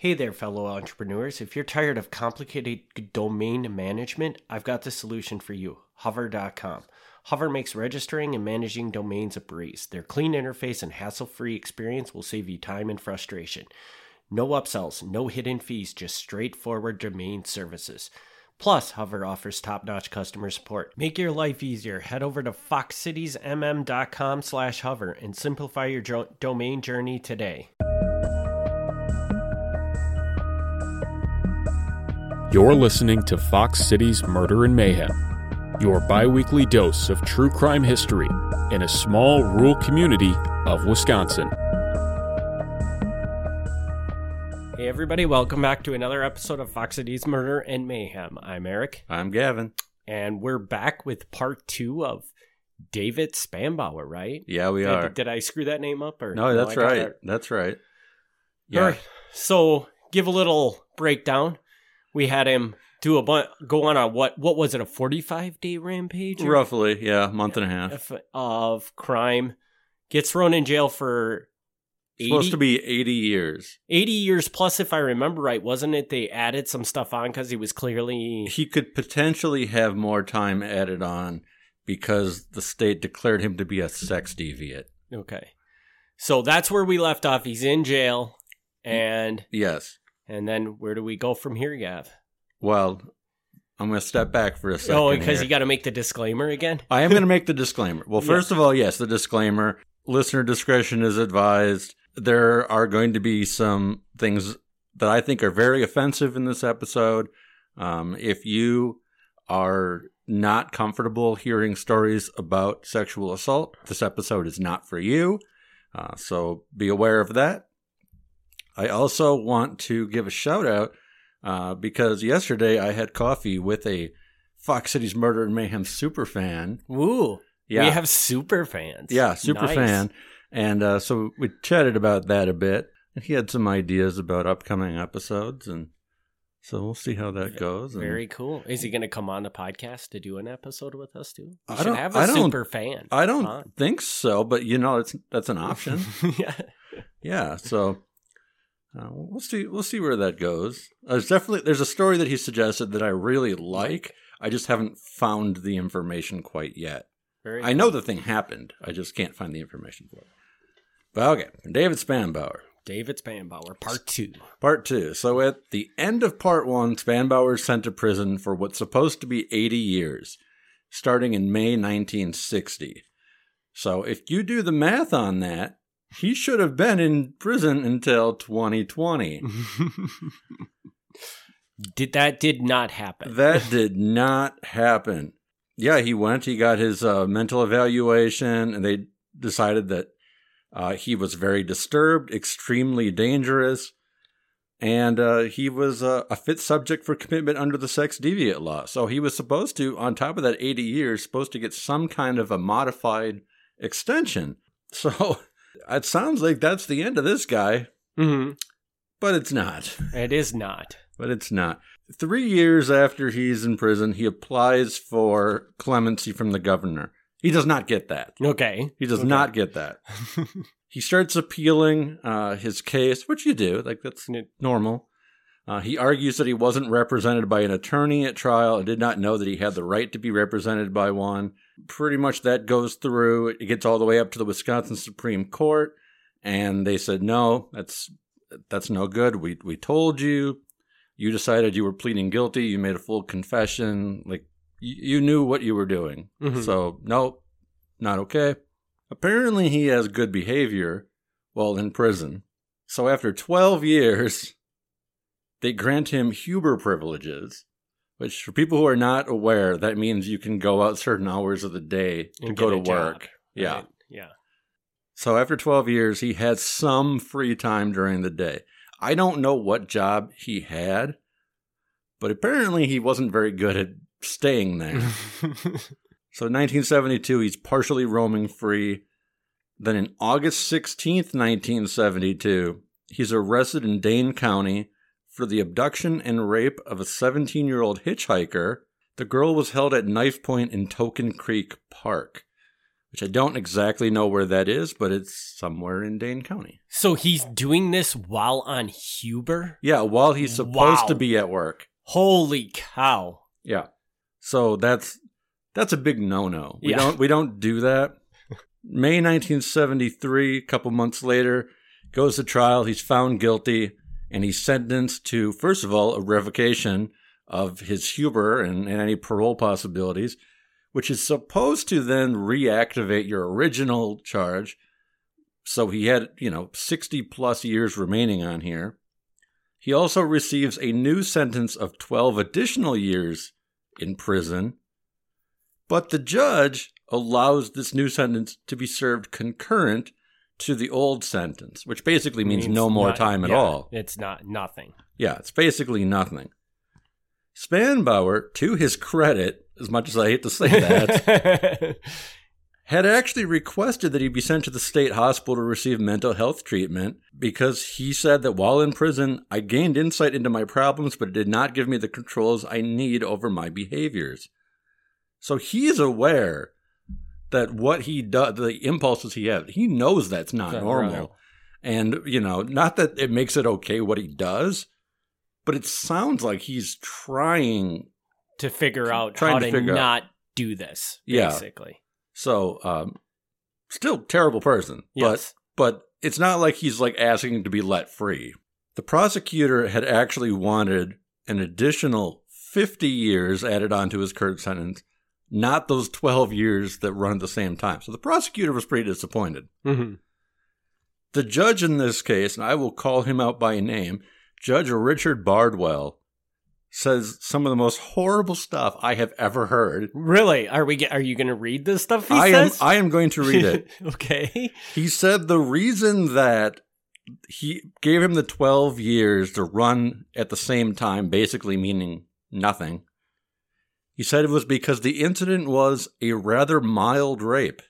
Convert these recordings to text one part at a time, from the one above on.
Hey there, fellow entrepreneurs. If you're tired of complicated domain management, I've got the solution for you hover.com. Hover makes registering and managing domains a breeze. Their clean interface and hassle free experience will save you time and frustration. No upsells, no hidden fees, just straightforward domain services. Plus, Hover offers top-notch customer support. Make your life easier. Head over to foxcitiesmm.com slash hover and simplify your jo- domain journey today. You're listening to Fox Cities Murder and Mayhem, your biweekly dose of true crime history in a small rural community of Wisconsin. Hey, everybody, welcome back to another episode of Fox Cities Murder and Mayhem. I'm Eric, I'm Gavin. and we're back with part two of David Spanbauer, right? Yeah, we Did- are. Did, I screw that name up? or no, that's I got right. that- That's right. All right. So, give a little breakdown. We had him do a bunch, go on a what? What was it? A forty-five day rampage? or- Roughly, yeah, month and a half. of, of crime. Gets thrown in jail for 80, Supposed to be 80 years. 80 years plus, if I remember right, wasn't it? They added some stuff on because he was clearly. He could potentially have more time added on because the state declared him to be a sex deviant. Okay. So that's where we left off. He's in jail. And Yes. And then where do we go from here, Gav? Well, I'm going to step back for a second. Oh, because here. you got to make the disclaimer again? I am going to make the disclaimer. Well, Yeah. first of all, yes, the disclaimer. Listener discretion is advised. There are going to be some things that I think are very offensive in this episode. Um, if you are not comfortable hearing stories about sexual assault, this episode is not for you. Uh, so be aware of that. I also want to give a shout out uh, because yesterday I had coffee with a Fox Cities Murder and Mayhem super fan. Woo. Yeah. We have super fans. Yeah, super Nice. fan. And uh, so we chatted about that a bit. And he had some ideas about upcoming episodes. And so we'll see how that goes. And Very cool. Is he going to come on the podcast to do an episode with us too? We I don't- have a I super fan. I don't on. think so, but you know, it's that's an option. yeah. yeah. So uh, we'll see. We'll see where that goes. Uh, there's definitely there's a story that he suggested that I really like. I just haven't found the information quite yet. Very I know the thing happened. I just can't find the information for it. But okay, David Spanbauer. David Spanbauer, part two. Part two. So at the end of part one, Spanbauer is sent to prison for what's supposed to be 80 years, starting in May 1960. So if you do the math on that, he should have been in prison until 2020. did that did not happen? that did not happen. Yeah, he went, he got his uh, mental evaluation, and they decided that uh, he was very disturbed, extremely dangerous, and uh, he was uh, a fit subject for commitment under the sex deviant law. So he was supposed to, on top of that 80 years, supposed to get some kind of a modified extension. So it sounds like that's the end of this guy, hmm but it's not. It is not. But it's not. Three years after he's in prison, he applies for clemency from the governor. He does not get that. Okay. He does Okay. not get that. he starts appealing uh, his case, which you do, like that's normal. Uh, he argues that he wasn't represented by an attorney at trial and did not know that he had the right to be represented by one. Pretty much that goes through. It gets all the way up to the Wisconsin Supreme Court, and they said no, that's that's no good. We we told you. You decided you were pleading guilty. You made a full confession. Like you, you knew what you were doing. Mhm. So nope, not okay. Apparently, he has good behavior while in prison. So after 12 years, they grant him Huber privileges, which for people who are not aware, that means you can go out certain hours of the day to And go to a job, work. Yeah. Right. Yeah. So after 12 years, he had some free time during the day. I don't know what job he had, but apparently he wasn't very good at staying there. So in 1972, he's partially roaming free. Then in August 16th, 1972, he's arrested in Dane County for the abduction and rape of a 17 year old hitchhiker. The girl was held at knife point in Token Creek Park. which I don't exactly know where that is, but it's somewhere in Dane County. So he's doing this while on Huber? Yeah, while he's supposed Wow. to be at work. Holy cow. Yeah. So that's that's a big no-no. We Yeah. don't we don't do that. May 1973, a couple months later, goes to trial. He's found guilty and he's sentenced to first of all a revocation of his Huber and, and any parole possibilities, which is supposed to then reactivate your original charge. So he had, you know, 60 plus years remaining on here. He also receives a new sentence of 12 additional years in prison, but the judge allows this new sentence to be served concurrent to the old sentence, which basically means, no more not- time at yeah, all. It's not nothing. Yeah, it's basically nothing. Spanbauer, to his credit, as much as I hate to say that, had actually requested that he be sent to the state hospital to receive mental health treatment because he said that while in prison, I gained insight into my problems, but it did not give me the controls I need over my behaviors. So he's aware that what he does, the impulses he has, he knows that's not Not normal. right. And, you know, not that it makes it okay what he does, but it sounds like he's trying to figure out Trying how to to, figure out. not do this, Yeah. basically. So, um, still terrible person, Yes. but but it's not like he's like asking to be let free. The prosecutor had actually wanted an additional 50 years added onto his current sentence, not those 12 years that run at the same time. So the prosecutor was pretty disappointed. hmm The judge in this case, and I will call him out by name, Judge Richard Bardwell, says some of the most horrible stuff I have ever heard. Really? Are we? Are you going to read this stuff? He I am? I am going to read it. okay. He said the reason that he gave him the 12 years to run at the same time, basically meaning nothing. He said it was because the incident was a rather mild rape.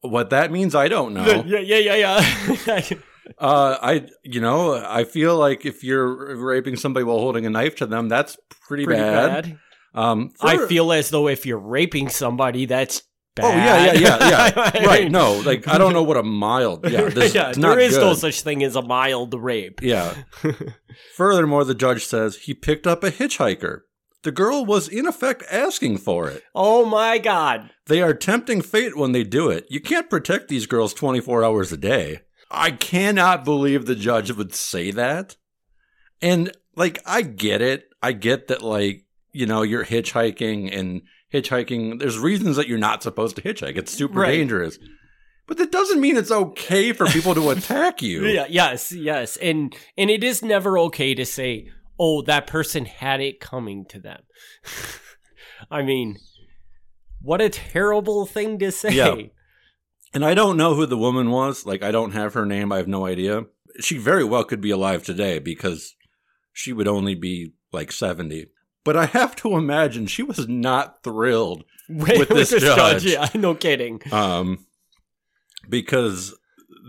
What that means, I don't know. Yeah, yeah, yeah, yeah. Uh, I, you know, I feel like if you're raping somebody while holding a knife to them, that's pretty, Pretty bad. bad. Um, I feel as though if you're raping somebody, that's bad. Oh yeah, yeah, yeah, yeah. right. No, like I don't know what a mild. Yeah, this, yeah, there is no such thing as a mild rape. Yeah. Furthermore, the judge says he picked up a hitchhiker. The girl was in effect asking for it. Oh my god. They are tempting fate when they do it. You can't protect these girls 24 hours a day. I cannot believe the judge would say that. And like I get it. I get that like, you know, you're hitchhiking and hitchhiking there's reasons that you're not supposed to hitchhike. It's super Right. dangerous. But that doesn't mean it's okay for people to attack you. Yeah, yes, yes. And and it is never okay to say, "Oh, that person had it coming to them." I mean, what a terrible thing to say. Yeah. And I don't know who the woman was. Like, I don't have her name. I have no idea. She very well could be alive today because she would only be like 70. But I have to imagine she was not thrilled with this judge. Yeah, no kidding. um, because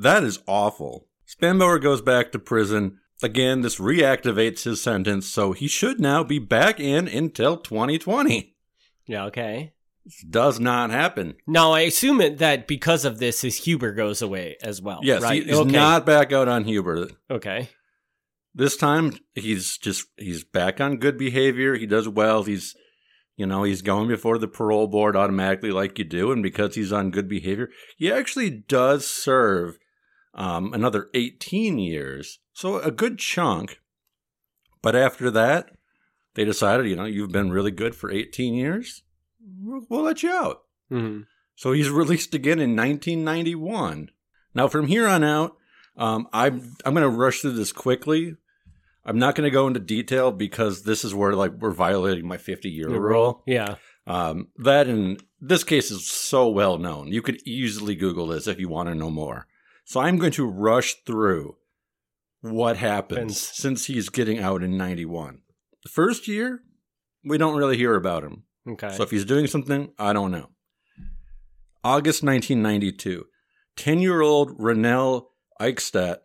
that is awful. Spanbauer goes back to prison. Again, this reactivates his sentence, so he should now be back in until 2020. Yeah, okay. This does not happen. Now I assume it, that because of this, his Huber goes away as well. Yes, right? he- he's okay. not back out on Huber. okay. This time he's just he's back on good behavior. He does well. He's you know, he's going before the parole board automatically like you do, and because he's on good behavior, he actually does serve um, another 18 years. So a good chunk. But after that, they decided, you know, you've been really good for 18 years. We'll, we'll let you out. hmm So he's released again in 1991. Now, from here on out, um, I'm I'm going to rush through this quickly. I'm not going to go into detail because this is where like we're violating my 50 year rule. Yeah. Um, that in this case is so well known. You could easily Google this if you want to know more. So I'm going to rush through what happens Happens. since he's getting out in 91. The first year, we don't really hear about him. Okay. So if he's doing something, I don't know. August 1992. 10 year old Ronelle Eichstedt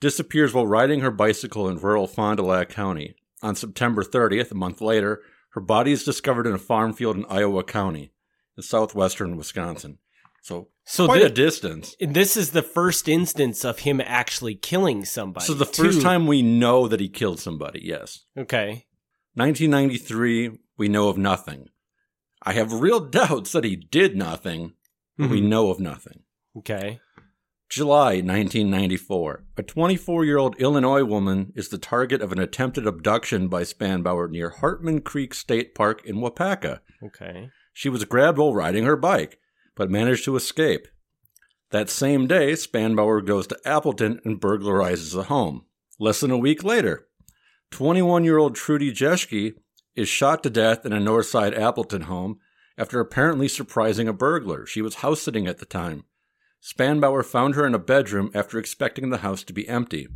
disappears while riding her bicycle in rural Fond du Lac County. On September 30th, a month later, her body is discovered in a farm field in Iowa County, in southwestern Wisconsin. So, So quite a distance. this is the first instance of him actually killing somebody. So the first too. time we know that he killed somebody, yes. Okay. 1993, we know of nothing. I have real doubts that he did nothing, but we mm-hmm. know of nothing. Okay. July 1994. A 24 year old Illinois woman is the target of an attempted abduction by Spanbauer near Hartman Creek State Park in Waupaca. Okay. She was grabbed while riding her bike, but managed to escape. That same day, Spanbauer goes to Appleton and burglarizes a home. Less than a week later, 21 year old Trudi Jeschke is shot to death in a Northside Appleton home after apparently surprising a burglar. She was house sitting at the time. Spanbauer found her in a bedroom after expecting the house to be empty.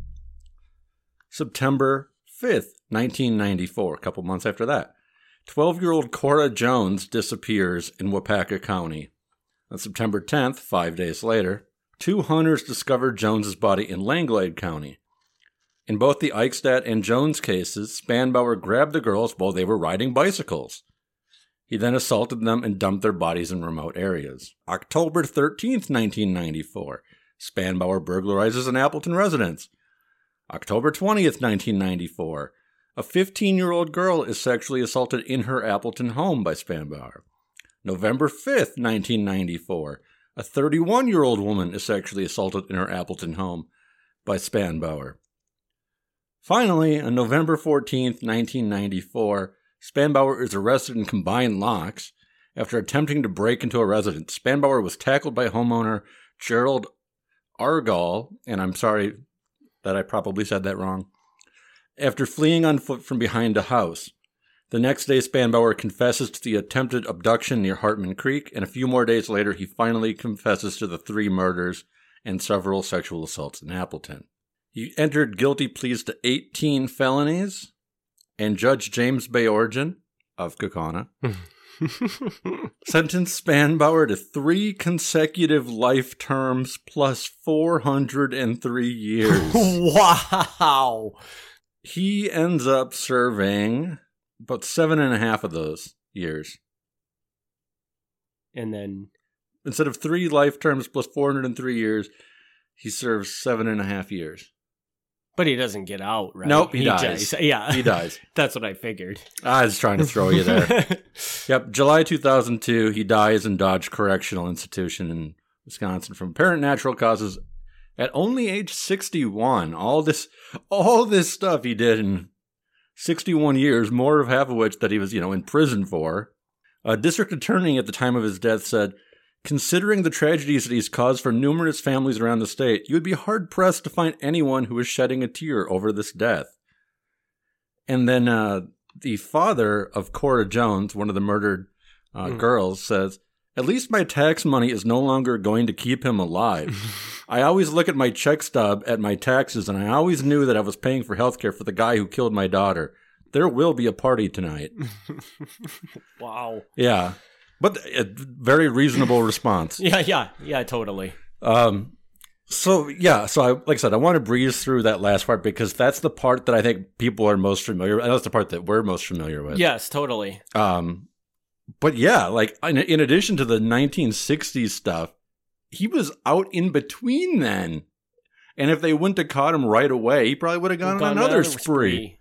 September 5th, 1994, a couple months after that. 12 year old Cora Jones disappears in Waupaca County. On September 10th, five days later, two hunters discovered Jones's body in Langlade County. In both the Eichstedt and Jones cases, Spanbauer grabbed the girls while they were riding bicycles. He then assaulted them and dumped their bodies in remote areas. October 13th, 1994, Spanbauer burglarizes an Appleton residence. October 20th, 1994, a 15 year old girl is sexually assaulted in her Appleton home by Spanbauer. November 5th, 1994, a 31 year old woman is sexually assaulted in her Appleton home by Spanbauer. Finally, on November 14th, 1994, Spanbauer is arrested in combined locks after attempting to break into a residence. Spanbauer was tackled by homeowner Gerald Argall, and I'm sorry that I probably said that wrong, after fleeing on foot from behind a house. The next day, Spanbauer confesses to the attempted abduction near Hartman Creek, and a few more days later, he finally confesses to the three murders and several sexual assaults in Appleton. He entered guilty pleas to 18 felonies, and Judge James Bayorgeon of Kaukauna sentenced Spanbauer to three consecutive life terms plus 403 years. wow. he ends up serving about seven and a half of those years. And then Instead of three life terms plus 403 years, he serves seven and a half years. but he doesn't get out, right? Nope, he dies. just- yeah. He dies. That's what I figured. I was trying to throw you there. Yep, July 2002, he dies in Dodge Correctional Institution in Wisconsin from apparent natural causes at only age 61. All this all this stuff he did in 61 years, more of half of which that he was, you know, in prison for. A district attorney at the time of his death said, Considering the tragedies that he's caused for numerous families around the state, you would be hard pressed to find anyone who is shedding a tear over this death. And then uh, the father of Cora Jones, one of the murdered uh, Mm. girls, says, At least my tax money is no longer going to keep him alive. I always look at my check stub at my taxes, and I always knew that I was paying for health care for the guy who killed my daughter. There will be a party tonight. wow. Yeah. But a very reasonable response. Yeah, yeah, yeah, totally. Um, so yeah, so I, like I said, I want to breeze through that last part because that's the part that I think people are most familiar. with. That's the part that we're most familiar with. Yes, totally. Um, but yeah, like in, in addition to the 1960s stuff, he was out in between then. And if they wouldn't have caught him right away, he probably would have gone, on another spree.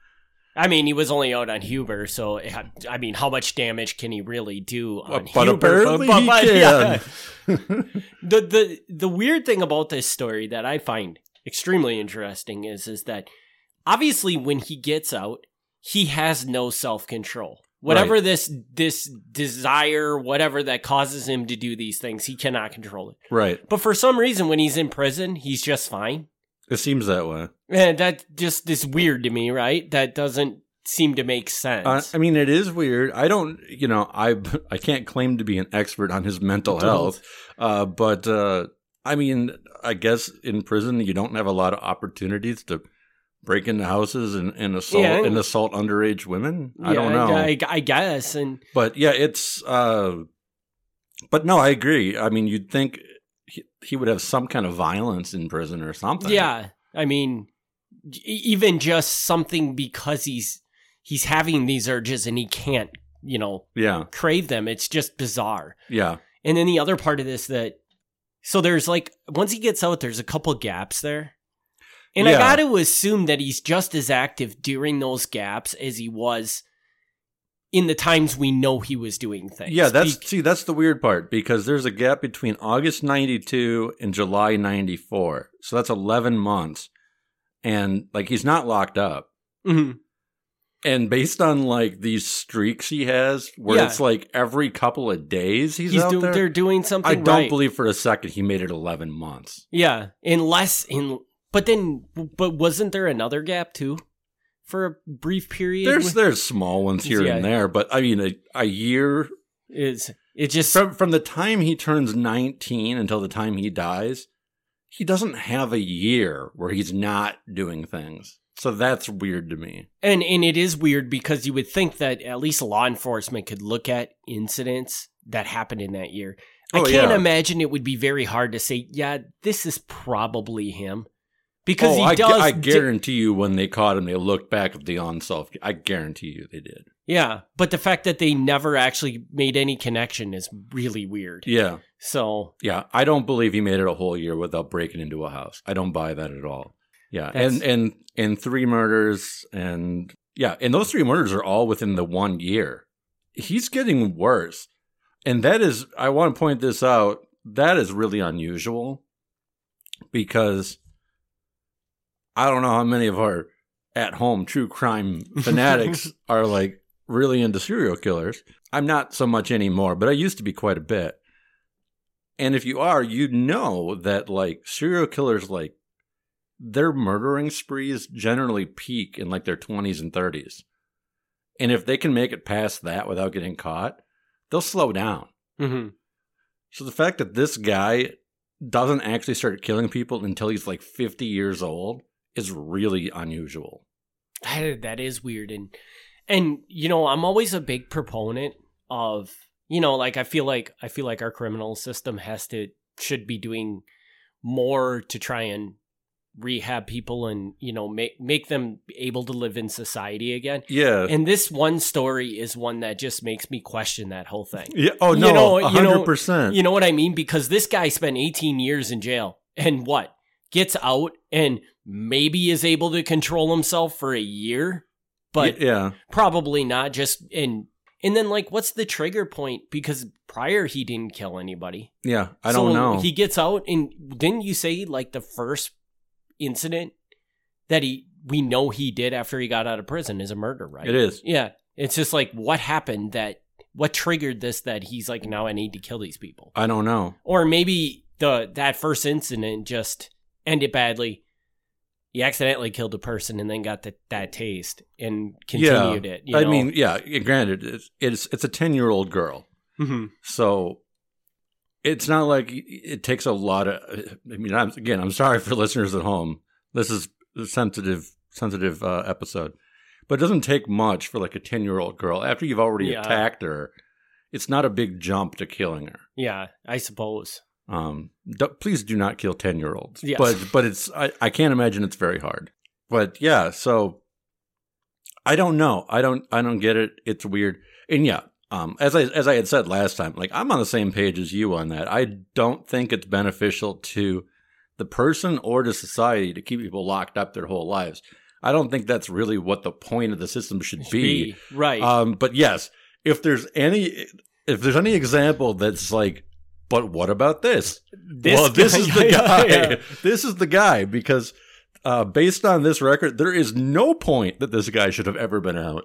I mean, he was only out on Huber, so I mean, how much damage can he really do on but Huber? apparently he yeah. can. the the the weird thing about this story that I find extremely interesting is is that obviously when he gets out, he has no self control. Whatever this this desire, whatever that causes him to do these things, he cannot control it. right. But for some reason, when he's in prison, he's just fine. It seems that way. And that just is weird to me, right? That doesn't seem to make sense. Uh, I mean, it is weird. I don't, you know, I I can't claim to be an expert on his mental Mental health, uh, but uh, I mean, I guess in prison you don't have a lot of opportunities to break into houses and, and assault Yeah. and assault underage women. I Yeah, don't know, I, I guess, and but yeah, it's. Uh, but no, I agree. I mean, you'd think he, he would have some kind of violence in prison or something. yeah, I mean, even just something because he's he's having these urges and he can't, you know, yeah, crave them. It's just bizarre. yeah, And then the other part of this that So there's like once he gets out, there's a couple gaps there. And I got to assume that he's just as active during those gaps as he was in the times we know he was doing things. Yeah, that's Be- see, that's the weird part because there's a gap between August '92 and July '94, so that's 11 months, and like he's not locked up. Mhm. And based on like these streaks he has, where Yeah. it's like every couple of days he's, he's out doing there, they're doing something I don't right. believe for a second he made it 11 months. Yeah, unless in but then but wasn't there another gap too for a brief period? There's with- there's small ones here Yeah. and there, but I mean a, a year is it just from from the time he turns 19 until the time he dies, he doesn't have a year where he's not doing things. So that's weird to me. and and it is weird because you would think that at least law enforcement could look at incidents that happened in that year. I Oh, can't yeah. imagine it would be very hard to say, yeah, this is probably him. Because oh, he I, does I di- guarantee you when they caught him, they looked back at the on self. I guarantee you they did. Yeah, but the fact that they never actually made any connection is really weird. Yeah. So Yeah, I don't believe he made it a whole year without breaking into a house. I don't buy that at all. Yeah, and and and three murders, and yeah, and those three murders are all within the one year. He's getting worse, and that is I want to point this out. That is really unusual because I don't know how many of our at home true crime fanatics are like really into serial killers. I'm not so much anymore, but I used to be quite a bit. And if you are, you know that like serial killers, like their murdering sprees generally peak in like their 20s and 30s. And if they can make it past that without getting caught, they'll slow down. mhm. So the fact that this guy doesn't actually start killing people until he's like 50 years old is really unusual. That, is weird and and you know i'm always a big proponent of you know like i feel like i feel like our criminal system has to should be doing more to try and rehab people and you know make make them able to live in society again Yeah. and this one story is one that just makes me question that whole thing yeah. Oh You no, know- you know- 100%. you know what i mean because this guy spent 18 years in jail and what gets out and maybe is able to control himself for a year but yeah. probably not just and and then like what's the trigger point because prior he didn't kill anybody Yeah. I don't know. he gets out and didn't you say like the first incident that he we know he did after he got out of prison is a murder right it is. yeah it's just like what happened that what triggered this that he's like now i need to kill these people I don't know. or maybe the that first incident just ended badly he accidentally killed a person and then got the, that taste and continued it you I know? mean, yeah. Granted, it's it's, it's a ten year old girl, Mhm. so it's not like it takes a lot of. I mean, I'm, again, I'm sorry for listeners at home. This is a sensitive, sensitive uh, episode, but it doesn't take much for like a ten year old girl after you've already Yeah. attacked her. It's not a big jump to killing her. yeah i suppose Um, do, please do not kill ten year olds. Yes. But but it's I, I can't imagine it's very hard. But yeah, so I don't know. I don't I don't get it. It's weird. And yeah, um, as I as I had said last time, like I'm on the same page as you on that. I don't think it's beneficial to the person or to society to keep people locked up their whole lives. I don't think that's really what the point of the system should be. right Um, but yes, if there's any if there's any example that's like, but what about this? This well, this guy- is the yeah, guy. yeah. This is the guy because uh, based on this record, there is no point that this guy should have ever been out.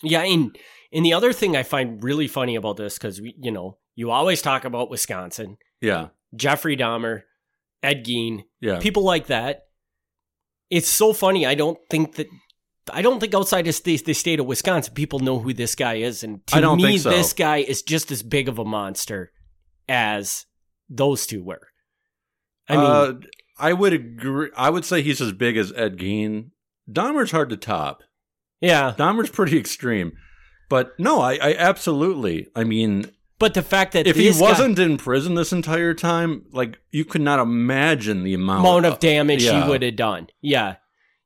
Yeah, and and the other thing I find really funny about this because we, you know, you always talk about Wisconsin, Yeah, Jeffrey Dahmer, Ed Gein, yeah, people like that. It's so funny. I don't think that. I don't think outside of the, the state of Wisconsin, people know who this guy is, and to me, think so. this guy is just as big of a monster as those two were. I mean, uh, I would agree. I would say he's as big as Ed Gein. Dahmer's hard to top. yeah, Dahmer's pretty extreme, but no, I, I absolutely. I mean, but the fact that if he wasn't in prison this entire time, like you could not imagine the amount, amount of damage yeah. he would have done. Yeah.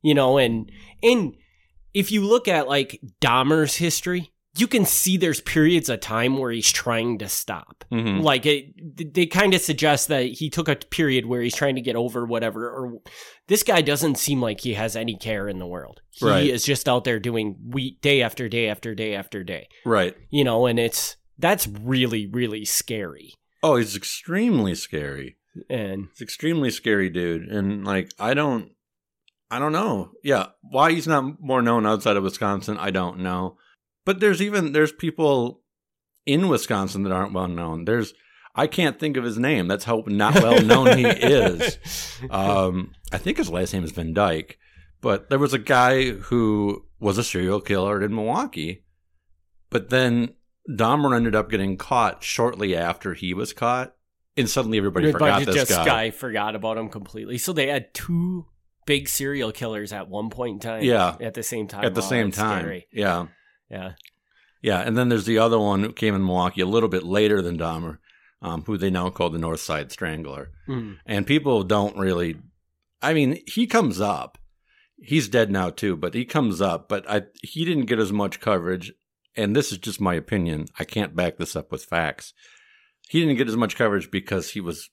You know, and and if you look at like Dahmer's history, you can see there's periods of time where he's trying to stop. Mhm. Like it, they kind of suggest that he took a period where he's trying to get over whatever. Or this guy doesn't seem like he has any care in the world. He Right. is just out there doing week day after day after day after day. Right. You know, and it's that's really really scary. Oh, he's extremely scary. And It's extremely scary, dude. And like, I don't, I don't know. Yeah, why he's not more known outside of Wisconsin, I don't know. But there's even there's people in Wisconsin that aren't well known. There's I can't think of his name. That's how not well known he is. Um, I think his last name is Van Dyke. But there was a guy who was a serial killer in Milwaukee. But then Dahmer ended up getting caught shortly after he was caught. And suddenly everybody forgot this just guy. guy forgot about him completely. So they had two big serial killers at one point in time. Yeah. at the same time. at the same time. scary. Yeah. Yeah, Yeah. And then there's the other one who came in Milwaukee a little bit later than Dahmer, um, who they now call the North Side Strangler. Mm. And people don't really, I mean, he comes up. He's dead now too, but he comes up, but I, he didn't get as much coverage. And this is just my opinion. I can't back this up with facts. He didn't get as much coverage because he was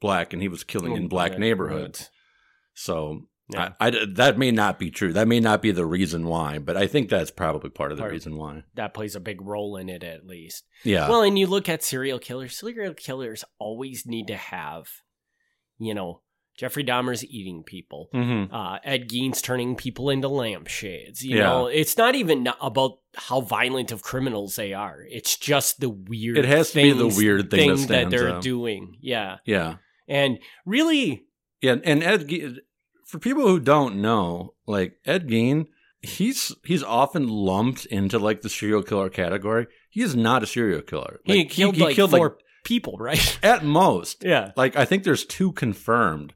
black and he was killing in black neighborhoods. So Yeah. I, I- that may not be true. That may not be the reason why, but I think that's probably part of the Part- reason why. that plays a big role in it at least. Yeah. Well, and you look at serial killers. Serial killers always need to have, you know, Jeffrey Dahmer's eating people. hmm Uh, Ed Gein's turning people into lampshades. You Yeah. know, it's not even about how violent of criminals they are. It's just the weird. It has to be the weird thing that that they're out. doing. Yeah, Yeah. and really, Yeah. And Ed, Gein, for people who don't know, like Ed Gein, he's he's often lumped into like the serial killer category. He is not a serial killer. he Like, killed like four people, right? at most. yeah. Like I think there's two confirmed.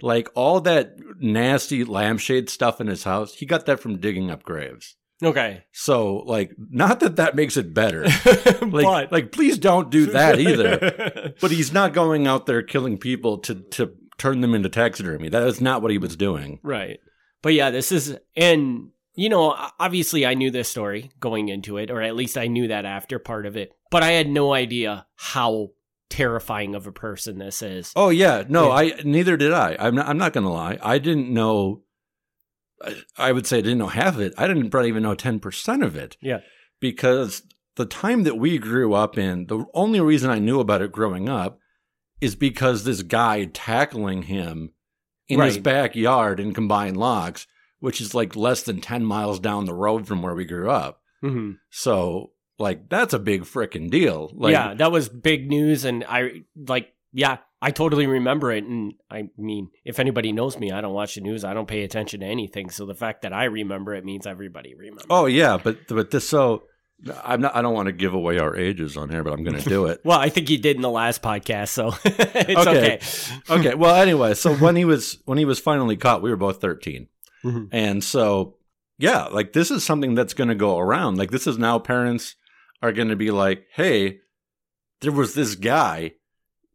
Like all that nasty lampshade stuff in his house, he got that from digging up graves. Okay. So like, not that that makes it better. Like, but like please don't do that either. But he's not going out there killing people to to turn them into taxidermy. That is not what he was doing. Right. But yeah, this is, and you know, obviously I knew this story going into it, or at least I knew that after part of it, but I had no idea how terrifying of a person this is. Oh yeah, no, Yeah. I neither did I. I'm not, I'm not going to lie. I didn't know. I, would say I didn't know half of it. I didn't probably even know ten percent of it. Yeah. because the time that we grew up in, the only reason I knew about it growing up is because this guy tackling him in his backyard in combined locks, which is like less than ten miles down the road from where we grew up. Mhm. So, like, that's a big freaking deal. Like, yeah, that was big news, and I like, yeah, I totally remember it. And I mean, if anybody knows me, I don't watch the news, I don't pay attention to anything. So the fact that I remember it means everybody remembers. Oh yeah, but but this so I'm not. I don't want to give away our ages on here, but I'm going to do it. Well, I think you did in the last podcast, so it's Okay. okay. okay. Well, anyway, so when he was when he was finally caught, we were both 13, Mhm. and so yeah, like this is something that's going to go around. Like this is now parents are going to be like, hey, there was this guy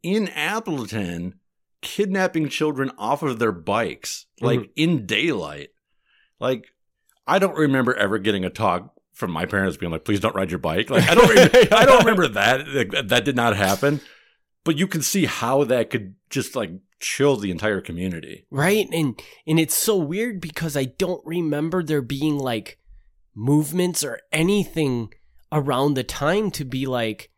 in Appleton kidnapping children off of their bikes, like Mhm. in daylight. Like I don't remember ever getting a talk from my parents being like, "Please don't ride your bike." Like I don't, re- I don't remember that. Like, that- that did not happen. But you can see how that could just like chill the entire community. Right? And and it's so weird because I don't remember there being like movements or anything around the time to be like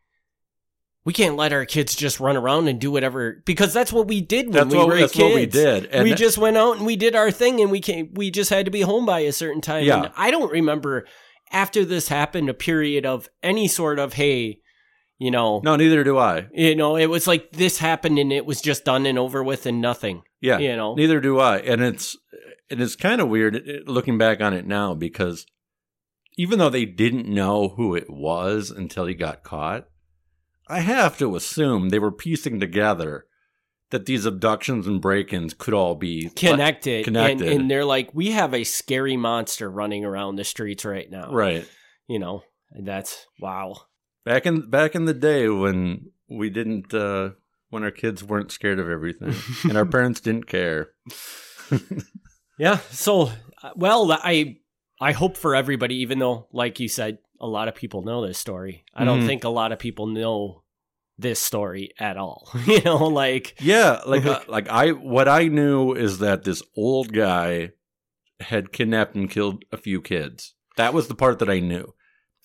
we can't let our kids just run around and do whatever because that's what we did when That's we what were that's kids. what we did. And we just went out and we did our thing and we came we just had to be home by a certain time. Yeah. And I don't remember after this happened a period of any sort of hey, you know, no, neither do I. you know, it was like this happened and it was just done and over with and nothing. Yeah, You know. neither do I. And it's and it's kind of weird looking back on it now because even though they didn't know who it was until he got caught, I have to assume they were piecing together that these abductions and break-ins could all be connected, Connected. And, and they're like, we have a scary monster running around the streets right now. right. You know, and that's wow. Back in back in the day when we didn't uh when our kids weren't scared of everything and our parents didn't care. Yeah. So, uh, well, I I hope for everybody, even though, like you said, a lot of people know this story. I don't Mhm. think a lot of people know this story at all. you know, like Yeah, like uh, like I what I knew is that this old guy had kidnapped and killed a few kids. That was the part that I knew.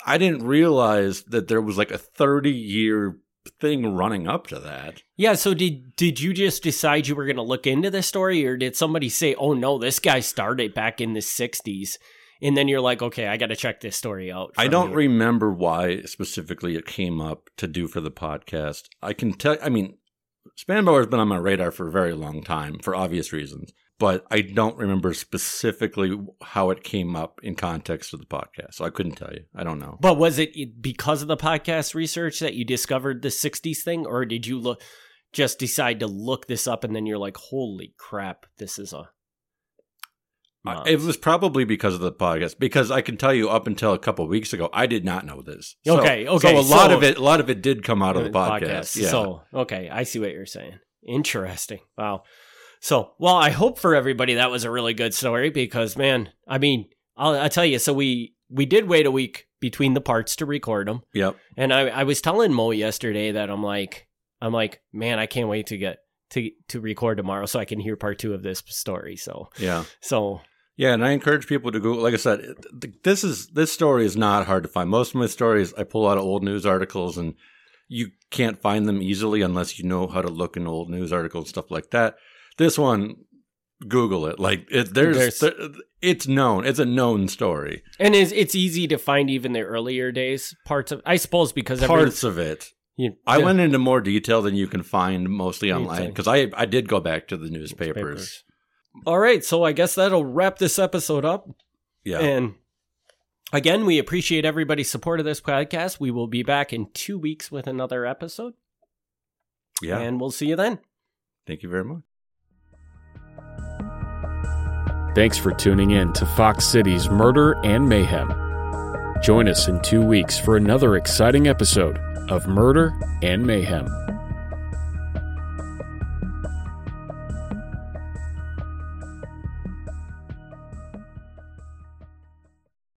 I didn't realize that there was like a 30 year thing running up to that. Yeah, so did did you just decide you were going to look into this story or did somebody say, "Oh no, this guy started back in the 60s." And then you're like, "Okay, I got to check this story out." I don't you." remember why specifically it came up to do for the podcast. I can tell I mean Spanbauer has been on my radar for a very long time for obvious reasons, but I don't remember specifically how it came up in context of the podcast. So I couldn't tell you. I don't know. But was it because of the podcast research that you discovered the 60s thing or did you look just decide to look this up and then you're like, "Holy crap, this is a Uh, It was probably because of the podcast. Because I can tell you, up until a couple of weeks ago, I did not know this. So- Okay, okay, So a lot so- of it, a lot of it did come out of the podcast. Yeah. So, okay, I see what you're saying. Interesting. Wow. So, well, I hope for everybody that was a really good story because, man, I mean, I'll, I'll tell you. So we we did wait a week between the parts to record them, yep. and I I was telling Mo yesterday that I'm like I'm like, man, I can't wait to get to to record tomorrow so I can hear part two of this story. So Yeah. so Yeah, and I encourage people to go. Like I said, this is this story is not hard to find. Most of my stories, I pull out of old news articles, and you can't find them easily unless you know how to look in old news articles and stuff like that. This one, Google it. Like it, there's, There's- there, it's known. It's a known story. and it's it's easy to find even the earlier days parts of I suppose because every- Parts of it. you- I went into more detail than you can find mostly online because I I did go back to the newspapers. All right, so I guess that'll wrap this episode up. Yeah. And again, we appreciate everybody's support of this podcast. We will be back in two weeks with another episode. yeah. And we'll see you then. Thank you very much. Thanks for tuning in to Fox Cities Murder and Mayhem. Join us in two weeks for another exciting episode of Murder and Mayhem.